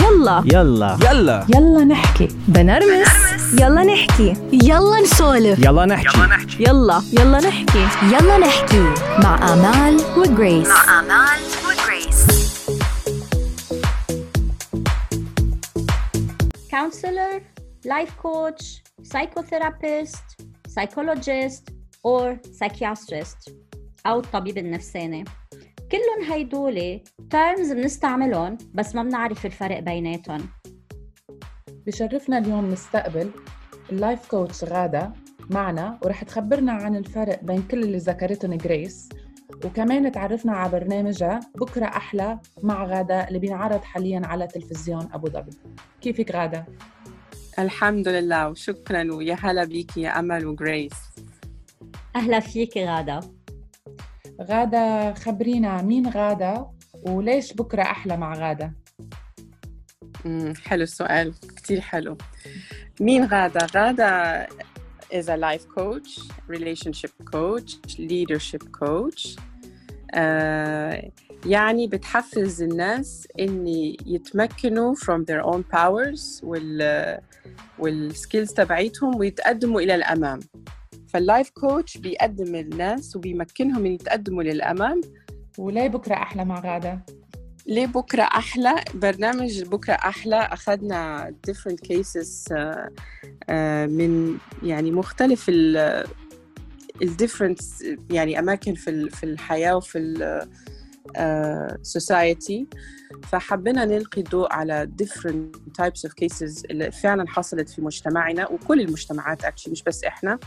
يلا. يلا. يلا. يلا نحكي. بنرمس. يلا نحكي. يلا نسولف. يلا نحكي. يلا يلا نحكي. يلا نحكي. مع آمال وجريس. مع آمال وجريس. Counselor, life coach, psychotherapist, psychologist or psychiatrist. أو الطبيب النفساني. كلهم هيدول terms بنستعملهم بس ما بنعرف الفرق بيناتهم. بشرفنا اليوم نستقبل ال life coach غادة معنا ورح تخبرنا عن الفرق بين كل اللي ذكرتهم جريس. وكمان تعرفنا على برنامجها بكرة أحلى مع غادة اللي بينعرض حاليا على تلفزيون أبو ظبي. كيفك غادة؟ الحمد لله وشكرا ويا هلا بيكي يا أمل وجريس. أهلا فيك غادة. غادة خبرينا مين غادة وليش بكرة أحلى مع غادة؟ حلو السؤال كتير حلو مين غادة؟ غادة is a life coach, relationship coach, leadership coach آه يعني بتحفز الناس إن يتمكنوا from their own powers وال وال skills تبعيتهم ويتقدموا إلى الأمام فال life coach بيقدم الناس وبيمكنهم يتقدموا للأمام وليه بكرة أحلى مع غادة؟ ليه بكرة أحلى؟ برنامج بكرة أحلى أخذنا different cases uh, uh, من يعني مختلف ال different يعني أماكن في ال- في الحياة وفي uh, society فحبينا نلقي الضوء على different types of cases اللي فعلا حصلت في مجتمعنا وكل المجتمعات actually مش بس إحنا.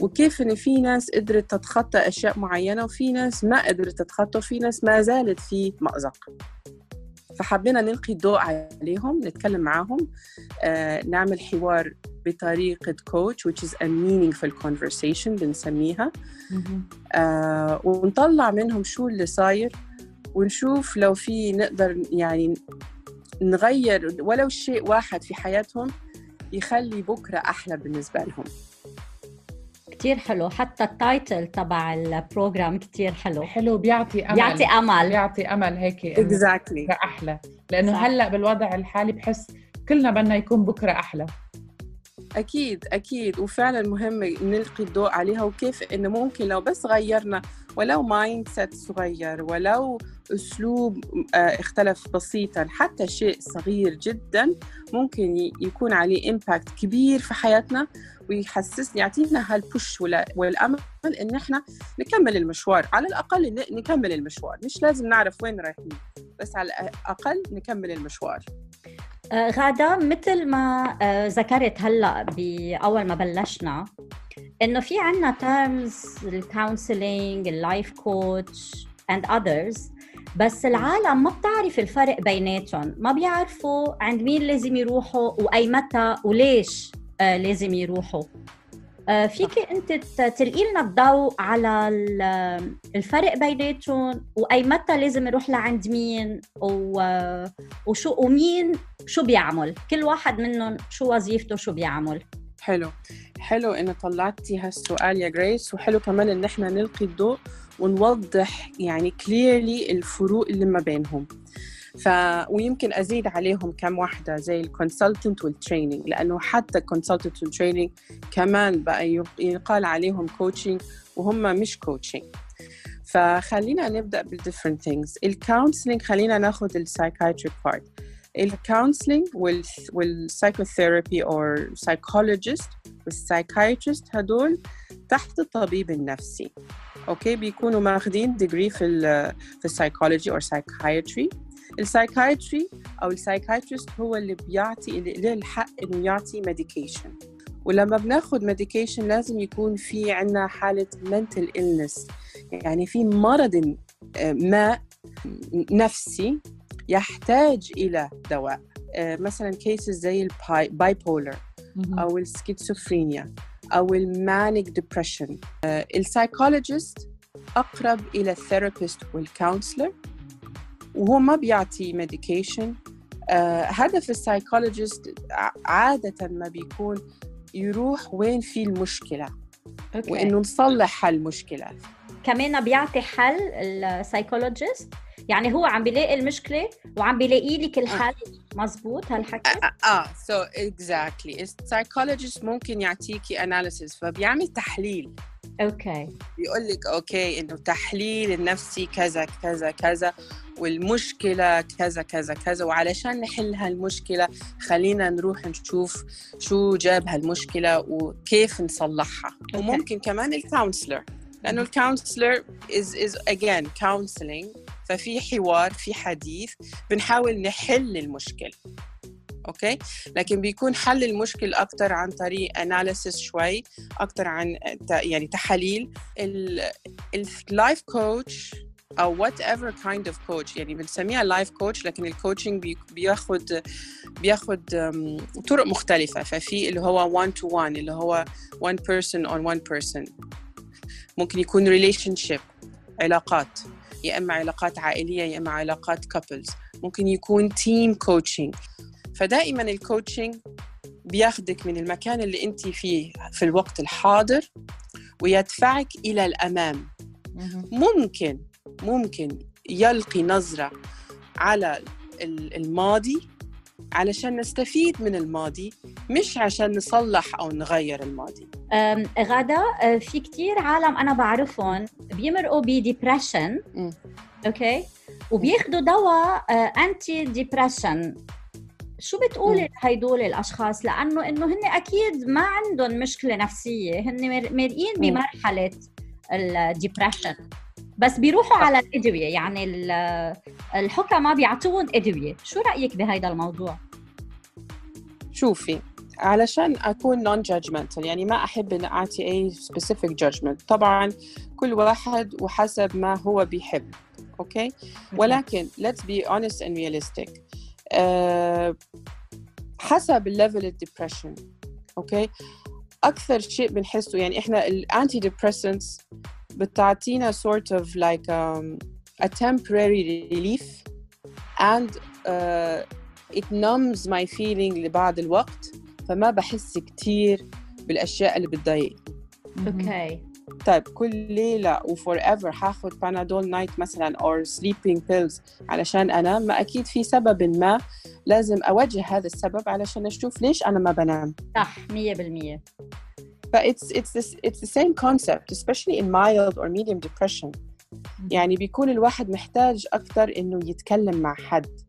وكيف إن في ناس قدرت تتخطى أشياء معينة وفي ناس ما قدرت تتخطى وفي ناس ما زالت في مأزق. فحبينا نلقي الضوء عليهم نتكلم معاهم. آه، نعمل حوار بطريقة coach which is a meaningful conversation بنسميها. آه، ونطلع منهم شو اللي صاير. ونشوف لو في نقدر يعني نغير ولو شيء واحد في حياتهم يخلي بكرة أحلى بالنسبة لهم. كتير حلو. حتى ال title تبع ال program كتير حلو. حلو بيعطي أمل. يعطي أمل. بيعطي أمل هيك إنه exactly. بكرة أحلى. لأنه صح. هلأ بالوضع الحالي بحس كلنا بدنا يكون بكرة أحلى. أكيد أكيد. وفعلا مهم نلقي الضوء عليها وكيف إنه ممكن لو بس غيرنا ولو mindset صغير ولو أسلوب آه، اختلف بسيطا. حتى شيء صغير جدا ممكن يكون عليه impact كبير في حياتنا ويحسسني يعطينا هال push والأمل إن إحنا نكمل المشوار. على الأقل ن- نكمل المشوار. مش لازم نعرف وين رايحين بس على الأقل نكمل المشوار. آه، غادة مثل ما آه، ذكرت هلأ بأول ما بلشنا إنه في عنا terms ال counseling ال life coach and others بس العالم ما بتعرف الفرق بيناتهم ما بيعرفوا عند مين لازم يروحوا وأي متى وليش آه، لازم يروحوا. آه، فيك أنت تلقي لنا الضوء على ال- الفرق بيناتهم وأي متى لازم يروح لعند مين وشو ومين شو بيعمل. كل واحد منهم شو وظيفته شو بيعمل. حلو. حلو إن طلعتي هالسؤال يا جريس وحلو كمان إن إحنا نلقي الضوء ونوضح يعني clearly الفروق اللي ما بينهم. ف ويمكن أزيد عليهم كم واحدة زي ال consultant وال training لأنه حتى ال consultant وال training كمان بقى يق- يقال عليهم coaching وهم مش coaching فخلينا نبدأ بال different things ال counseling خلينا ناخذ ال psychiatric part ال counseling وال psychotherapy أو psychologist وال psychiatrist هدول تحت الطبيب النفسي. okay بيكونوا ماخذين degree في ال في ال psychology أو psychiatry ال psychiatry أو ال psychiatrist هو اللي بيعطي اللي له الحق إنه يعطي medication ولما بناخذ medication لازم يكون في عندنا حالة mental illness. يعني في مرض ما نفسي يحتاج إلى دواء آه، مثلا cases زي ال bipolar أو السكيزوفرينيا أو ال manic depression ال psychologist أقرب إلى ال therapist وال counselor وهو ما بيعطي medication هدف ال psychologist عادة ما بيكون يروح وين في المشكلة okay. وإنه نصلح هالمشكلة. كمان بيعطي حل ال psychologist يعني هو عم بيلاقي المشكلة وعم بيلاقي لك الحل مزبوط هالحكي؟ آه so exactly ال psychologist ممكن يعطيكي analysis فبيعمل تحليل. okay. بيقول لك okay إنه تحليل النفسي كذا كذا كذا والمشكلة كذا كذا كذا وعلشان نحل هالمشكلة خلينا نروح نشوف شو جاب هالمشكلة وكيف نصلحها. وممكن كمان ال counselor لأنه ال counselor is is again counseling. ففي حوار في حديث بنحاول نحل المشكلة okay؟ لكن بيكون حل المشكل أكثر عن طريق analysis شوي أكثر عن يعني تحاليل. ال life coach أو whatever kind of coach يعني بنسميها life coach لكن ال coaching بي- بياخد بياخد طرق مختلفة. ففي اللي هو one to one اللي هو one person on one person. ممكن يكون relationship علاقات. يا إما علاقات عائلية يا إما علاقات couples. ممكن يكون team coaching. فدائما الكوتشنج بياخدك من المكان اللي أنت فيه في الوقت الحاضر ويدفعك إلى الأمام. ممكن ممكن يلقي نظرة على ال- الماضي علشان نستفيد من الماضي مش عشان نصلح أو نغير الماضي. غادة أه، في كتير عالم أنا بعرفهم بيمرقوا ب depression مم. أوكي وبياخدوا دواء anti depression شو بتقولي مم. لهيدول الأشخاص لأنه إنه هن أكيد ما عندهم مشكلة نفسية هن مر- مرقين مم. بمرحلة ال depression بس بيروحوا على الأدوية يعني ال- الحكماء بيعطوهم أدوية شو رأيك بهذا الموضوع؟ شوفي علشان أكون non judgmental يعني ما أحب ان أعطي أي specific judgment طبعا كل واحد وحسب ما هو بيحب أوكي؟ ولكن let's be honest and realistic. أه حسب ال level ال depression okay؟ أكثر شيء بنحسه يعني إحنا ال anti depressants بتعطينا sort of like um, a temporary relief and uh, it numbs my feeling لبعض الوقت. فما بحس كتير بالأشياء اللي بتضايقني. okay. طيب كل ليلة و forever حاخد بانادول night مثلا or sleeping pills علشان أنام ما أكيد في سبب ما لازم أوجه هذا السبب علشان أشوف ليش أنا ما بنام. صح 100% ف it's, it's, this, it's the same concept especially in mild or medium depression. يعني بيكون الواحد محتاج أكثر إنه يتكلم مع حد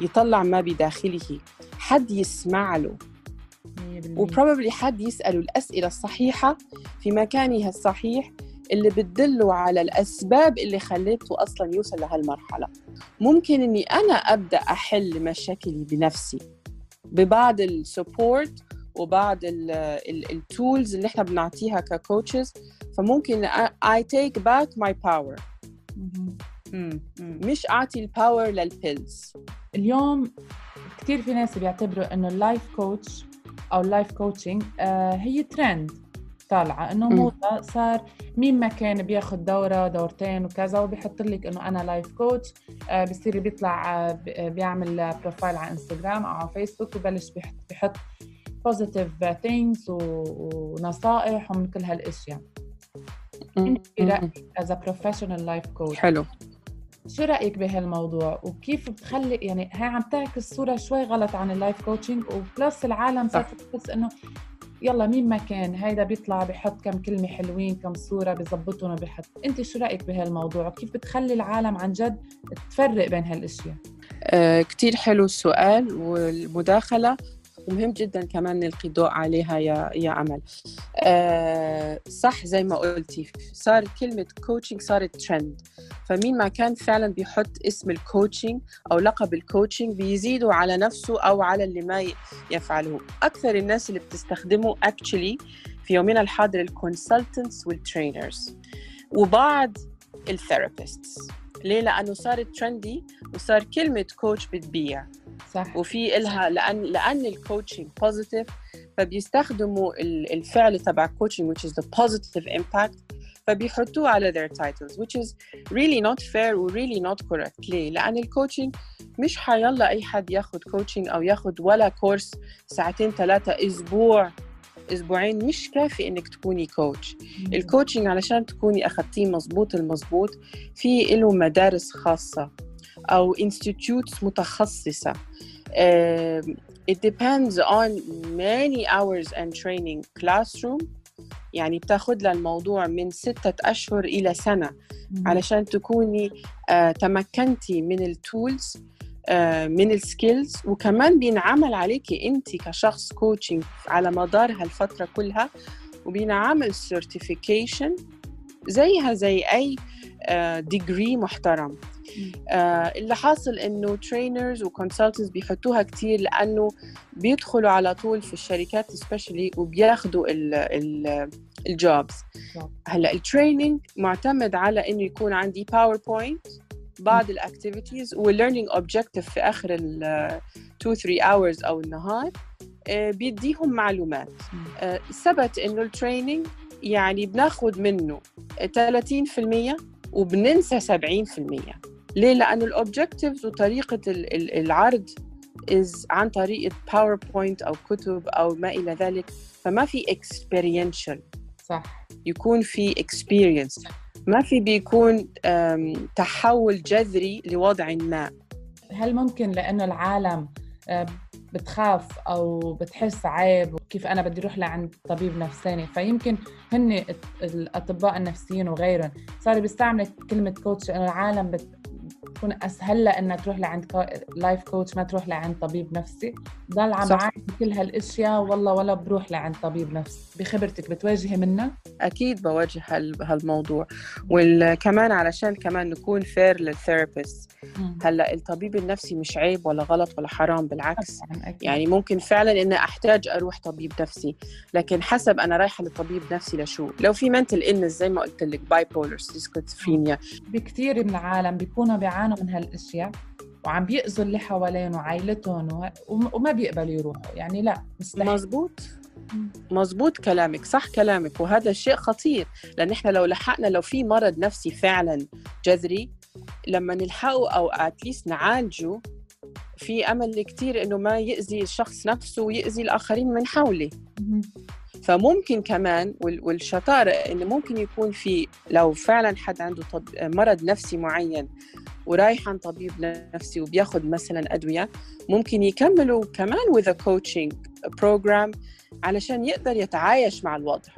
يطلع ما بداخله حد يسمع له. وبروبلي حد يسأله الأسئلة الصحيحة في مكانها الصحيح اللي بتدله على الأسباب اللي خليته أصلا يوصل لهالمرحلة. ممكن إني أنا أبدأ أحل مشاكلي بنفسي ببعض ال support وبعض ال tools اللي إحنا بنعطيها ك coaches فممكن I take back my power. مش أعطي ال power لل pills اليوم كثير في ناس بيعتبروا إنه ال life coach أو ال life coaching آه هي ترند طالعة إنه. موضة صار مين ما كان بياخذ دورة دورتين وكذا وبيحط لك إنه أنا life coach بصير بيطلع آه آه، بيعمل profile على انستغرام أو على فيسبوك وبلش بيحط بيحط positive things ونصائح ومن كل هالأشياء. إنت برأيك as professional life coach حلو. شو رأيك بهالموضوع؟ وكيف بتخلي يعني هي عم تعكس صورة شوي غلط عن ال life coaching وبلش العالم. صارت تحس إنه يلا مين ما كان هيدا بيطلع بحط كم كلمة حلوين كم صورة بظبطهم وبحط. أنت شو رأيك بهالموضوع؟ وكيف بتخلي العالم عن جد تفرق بين هالأشياء؟ آه، كتير حلو السؤال والمداخلة. ومهم جدا كمان نلقي ضوء عليها يا يا أمل. آه، صح زي ما قلتي صار كلمة coaching صارت ترند فمين ما كان فعلا بيحط اسم ال coaching أو لقب ال coaching بيزيدوا على نفسه أو على اللي ما يفعله. أكثر الناس اللي بتستخدمه actually في يومنا الحاضر ال consultants وال trainers وبعض ال therapists ليه؟ لأنه صارت trendy وصار كلمة coach بتبيع. صح. وفي إلها لأن لأن ال coaching positive فبيستخدموا ال- الفعل تبع coaching which is the positive impact فبيحطوه على their titles which is really not fair و really not correct. ليه؟ لأن ال coaching مش حيلا أي حد ياخد coaching أو ياخد ولا course ساعتين ثلاثة أسبوع. أسبوعين مش كافي إنك تكوني coach ال coaching علشان تكوني اخذتيه مزبوط المزبوط في له مدارس خاصة أو institutes متخصصة. um, it depends on many hours and training classroom. يعني بتاخد لها الموضوع من ستة أشهر إلى سنة علشان تكوني آه تمكنتي من ال tools من ال skills وكمان بينعمل عليكي انت كشخص coaching على مدار هالفترة كلها وبينعمل certification زيها زي أي degree محترم. آه اللي حاصل إنه trainers و consultants بيحطوها كتير لأنه بيدخلوا على طول في الشركات specially وبياخدوا ال jobs هلأ ال training معتمد على إنه يكون عندي PowerPoint بعض ال activities وال learning objective في آخر ال 2 3 hours أو النهار آه، بيديهم معلومات. آه، ثبت إنه ال training يعني بناخد منه 30% وبننسى 70% ليه؟ لأنه ال objectives وطريقة العرض is عن طريق PowerPoint أو كتب أو ما إلى ذلك فما في experiential. صح. يكون في experience. ما في بيكون تحول جذري لوضع ما. هل ممكن لأنه العالم بتخاف أو بتحس عيب وكيف أنا بدي أروح لعند طبيب نفساني؟ فيمكن هن الأطباء النفسيين وغيرهم صاروا بيستعملوا كلمة coach إنه العالم بت بتكون أسهل لها إنها تروح لعند life coach ما تروح لعند طبيب نفسي. ضل عم بعاني كل هالأشياء والله ولا بروح لعند طبيب نفسي. بخبرتك بتواجهي منها؟ أكيد بواجه هالموضوع. وكمان علشان كمان نكون fair لل therapist هلأ الطبيب النفسي مش عيب ولا غلط ولا حرام بالعكس. يعني ممكن فعلا اني أحتاج أروح طبيب نفسي لكن حسب أنا رايحة لطبيب نفسي لشو. لو في mental illness زي ما قلت لك bipolar schizophrenia بكثير من العالم بيكونوا بيعانوا من هالأشياء وعم بيأذوا اللي حواليهم وعائلتهم وما بيقبلوا يروحوا يعني لا مستحيل مزبوط. مزبوط كلامك صح كلامك وهذا الشيء خطير لأن إحنا لو لحقنا لو في مرض نفسي فعلا جذري لما نلحقه أو اتليست نعالجه في أمل كثير إنه ما يأذي الشخص نفسه ويأذي الآخرين من حوله فممكن كمان والشطارة انه ممكن يكون في لو فعلا حد عنده مرض نفسي معين ورايح عن طبيب نفسي وبياخذ مثلا أدوية ممكن يكملوا كمان with a coaching program علشان يقدر يتعايش مع الوضع.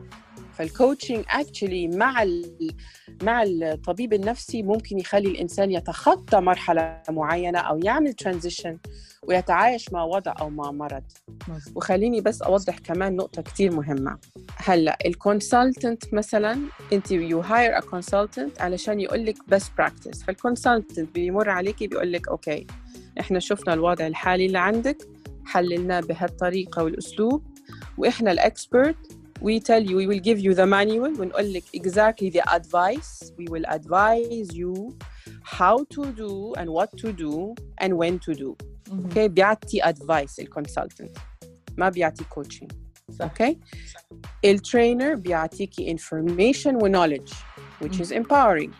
فال coaching actually مع مع الطبيب النفسي ممكن يخلي الإنسان يتخطى مرحلة معينة أو يعمل transition ويتعايش مع وضع أو مع مرض. وخليني بس أوضح كمان نقطة كثير مهمة. هلأ ال consultant مثلا أنت you hire a consultant علشان يقول لك best practice فال consultant بيمر عليكي بيقول لك okay إحنا شفنا الوضع الحالي اللي عندك حللناه بهالطريقة والأسلوب وإحنا الاكسبرت we tell you we will give you the manual ونقول لك exactly the advice we will advise you how to do and what to do and when to do اوكي okay? بيعطي advice الكونسلتنت ما بيعطي coaching اوكي الترينر بيعطيكي information و knowledge which is empowering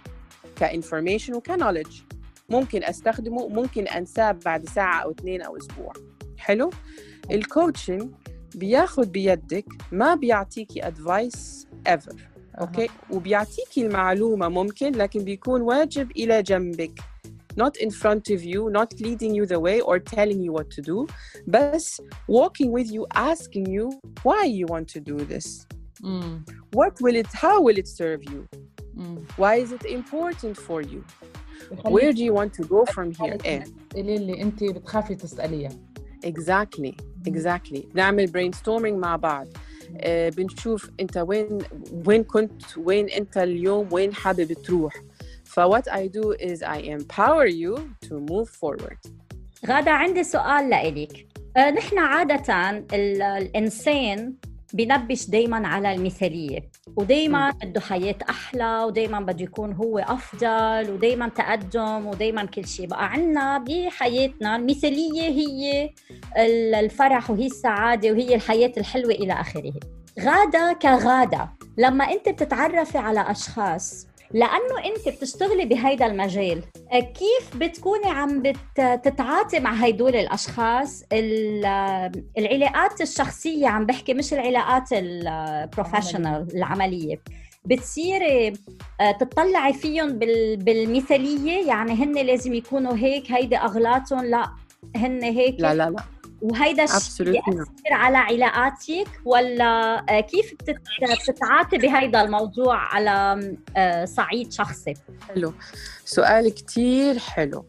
كinformation وكنولج ممكن استخدمه ممكن انساه بعد ساعه او اثنين او اسبوع حلو الكوتشنج بياخد بيدك ما بيعطيكي advice ever okay وبيعطيكي المعلومه ممكن لكن بيكون واجب إلى جنبك not in front of you not leading you the way or telling you what to do بس walking with you asking you why you want to do this mm. what will it how will it serve you mm. why is it important for you where do you want to go from here إيه اللي انت بتخافي تساليها exactly exactly. بنعمل brainstorming مع بعض. uh, بنشوف انت وين وين كنت وين انت اليوم وين حابب تروح. ف what I do is I empower you to move forward. غادة عندي سؤال لإلك نحن عادة الإنسان بنبش دايما على المثالية ودايما بده حياة أحلى ودايما بده يكون هو أفضل ودايما تقدم ودايما كل شيء. بقى عنا بحياتنا المثالية هي الفرح وهي السعادة وهي الحياة الحلوة إلى آخره. غادة كغادة. لما أنت بتتعرفي على أشخاص لأنه أنت بتشتغلي بهيدا المجال. آه، كيف بتكوني عم بتتعاطي مع هيدول الأشخاص؟ ال- آه، العلاقات الشخصية عم بحكي مش العلاقات البروفيشنال العملية. بتصيري آه، تطلعي فيهم بال- بالمثالية يعني هن لازم يكونوا هيك هيدي أغلاطهم لا هن هيك. لا لا لا. وهيدا الشيء. بيأثر على علاقاتك ولا آه، كيف بتت- بتتعاطي بهيدا الموضوع على آه، صعيد شخصي؟ حلو سؤال كتير حلو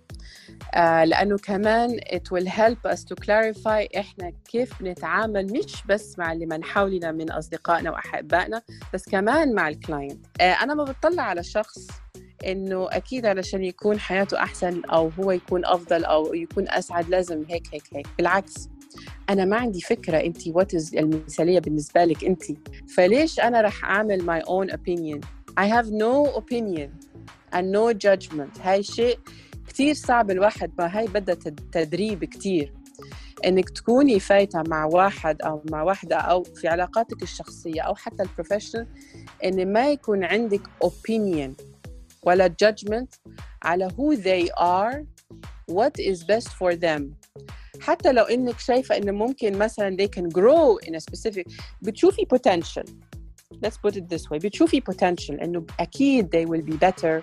آه لأنه كمان it will help us to clarify إحنا كيف بنتعامل مش بس مع اللي من حولنا من أصدقائنا وأحبائنا بس كمان مع الكلاينت آه أنا ما بطلع على شخص إنه أكيد علشان يكون حياته أحسن أو هو يكون أفضل أو يكون أسعد لازم هيك هيك هيك. بالعكس أنا ما عندي فكرة أنت what المثالية بالنسبة لك أنت. فليش أنا رح أعمل my own opinion I have no opinion and no judgment. هاي شيء كتير صعب الواحد ما هاي بدها تد- تدريب كتير. إنك تكوني فايتة مع واحد أو مع واحدة أو في علاقاتك الشخصية أو حتى ال professional إن ما يكون عندك opinion. ولا judgment على who they are what is best for them حتى لو انك شايفة انه ممكن مثلا they can grow in a specific بتشوفي potential let's put it this way بتشوفي potential انه اكيد they will be better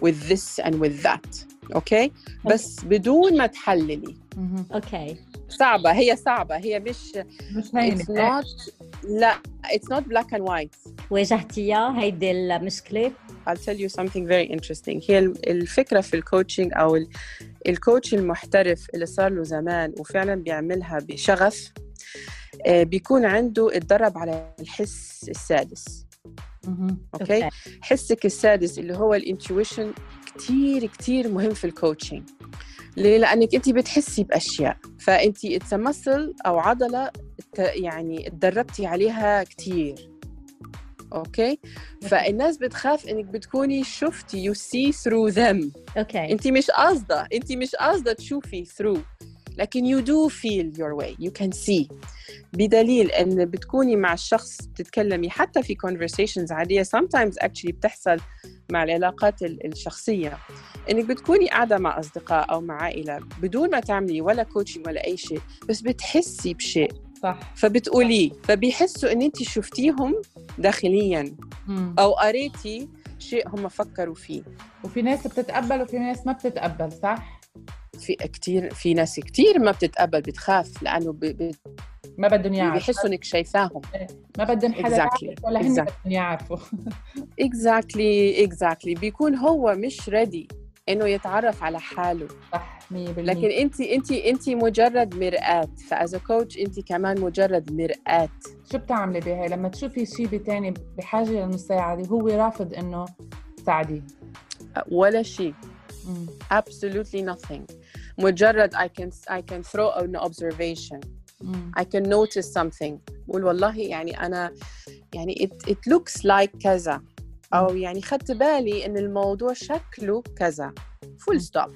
with this and with that اوكي بس بدون ما تحللي مهم. اوكي صعبة هي صعبة هي مش مش it's هينة not لا it's not black and white واجهتيها هيدي المشكله؟ I'll tell you something very interesting. هي ال- الفكرة في ال coaching أو ال- ال coach المحترف اللي صار له زمان وفعلا بيعملها بشغف آه، بيكون عنده اتدرب على الحس السادس. okay؟ حسك السادس اللي هو ال intuition كتير كتير مهم في ال coaching ليه؟ لأنك أنت بتحسي بأشياء. فأنت it's muscle أو عضلة يعني اتدربتي عليها كتير. Okay؟ فالناس بتخاف إنك بتكوني شفتي you see through them okay. انت مش قاصدة. انت مش قاصدة تشوفي through لكن you do feel your way. You can see. بدليل إن بتكوني مع الشخص بتتكلمي. حتى في conversations عادية sometimes actually بتحصل مع العلاقات ال- الشخصية. إنك بتكوني قاعدة مع أصدقاء أو مع عائلة بدون ما تعملي ولا coaching ولا أي شيء بس بتحسي بشيء. صح. فبتقوليه فبيحسوا إن انت شفتيهم داخليا. أو قريتي شيء هم فكروا فيه. وفي ناس بتتقبل وفي ناس ما بتتقبل صح؟ في كتير في ناس كتير ما بتتقبل بتخاف لأنه ب- ب- ما بدهم يعرفوا. بيحسوا إنك شايفاهم. ما بدهم حدا Exactly. ولا هن Exactly. بدهم يعرفوا. exactly exactly بيكون هو مش ready إنه يتعرف على حاله. صح. 100% لكن انت انت انت مجرد مرآة. فأز كوتش انت كمان مجرد مرآة. شو بتعملي بهي لما تشوفي شيء بتاني بحاجة للمساعدة هو رافض إنه تساعديه. ولا شيء absolutely nothing. مجرد I can I can throw an observation. مم. I can notice something. بقول والله يعني أنا يعني it, it looks like كذا. أو يعني خدت بالي إن الموضوع شكله كذا. full stop.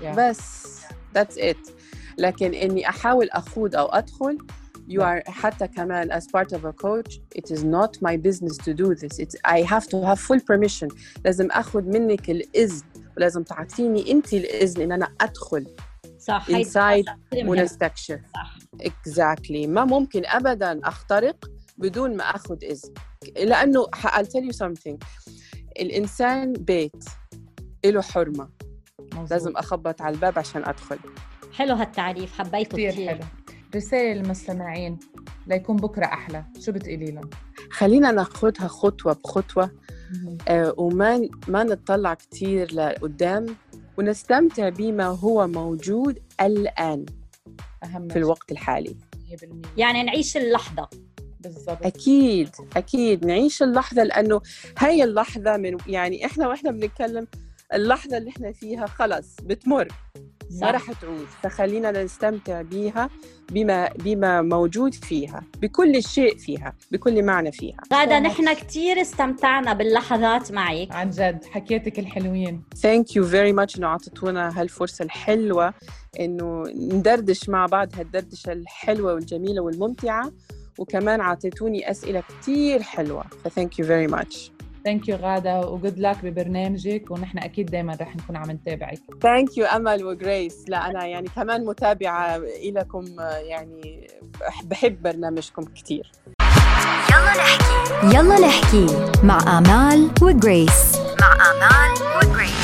Yeah. بس. That's it. لكن إني أحاول أخوض أو أدخل you are حتى كمان as part of a coach it is not my business to do this. It's, I have to have full permission. لازم أخذ منك الإذن ولازم تعطيني أنت الإذن إن أنا أدخل صح هيدي inside كتير مهمة. ونستكشف exactly. ما ممكن ابدا أخترق بدون ما أخذ إذن. لأنه I'll tell you something. الإنسان بيت له حرمة. مزبوط. لازم أخبط على الباب عشان أدخل. حلو هالتعريف حبيته كثير كثير. حلو. رسالة للمستمعين ليكون بكرة أحلى. شو بتقولي لهم؟ خلينا ناخذها خطوة بخطوة. آه وما ما نتطلع كثير لقدام ونستمتع بما هو موجود الآن أهم في الوقت الحالي. 100% يعني نعيش اللحظة. بالضبط. أكيد أكيد. نعيش اللحظة لأنه هاي اللحظة من يعني إحنا وإحنا بنتكلم اللحظة اللي إحنا فيها خلص بتمر. ما صح. راح تعود. فخلينا نستمتع بيها بما بما موجود فيها بكل شيء فيها بكل معنى فيها. غادة نحن كثير استمتعنا باللحظات معك. عن جد حكيتك الحلوين. thank you very much إنه أعطيتونا هالفرصة الحلوة إنه ندردش مع بعض هالدردشة الحلوة والجميلة والممتعة وكمان أعطيتوني أسئلة كثير حلوة. ف thank you very much thank you غاده وجود لك ببرنامجك. ونحن أكيد دائما رح نكون عم نتابعك. thank you امل وجريس لا أنا يعني كمان متابعة لكم يعني بحب برنامجكم كثير يلا نحكي. يلا نحكي مع آمال وجريس مع آمال وجريس